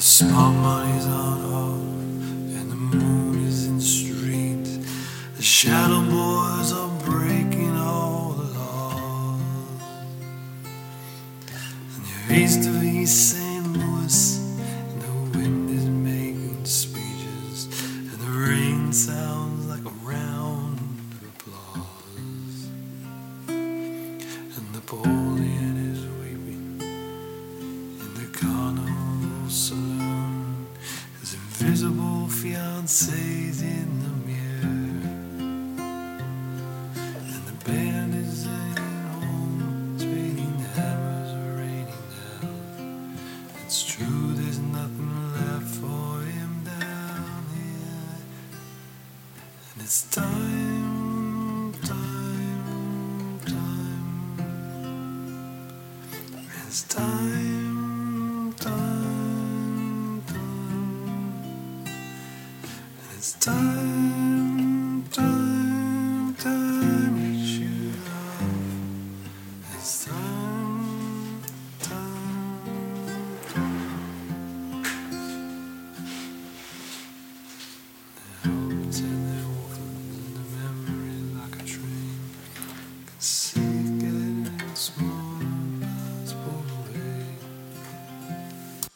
smart money's on hold, and the moon is in the street. The shadow boys are breaking all the laws. And you're east of East St. Louis, and the wind is making speeches, and the rain sounds like a round of applause. And Napoleon is weeping in the carnival invisible fiancee's in the mirror. And the band is singing home, it's raining, hammers are raining down. It's true, there's nothing left for him down here. And it's time, time, time. It's time, It's time, time, time to shoot off. It's time, time, time. The hopes and the wounds and the memory like a train. Can see it getting small.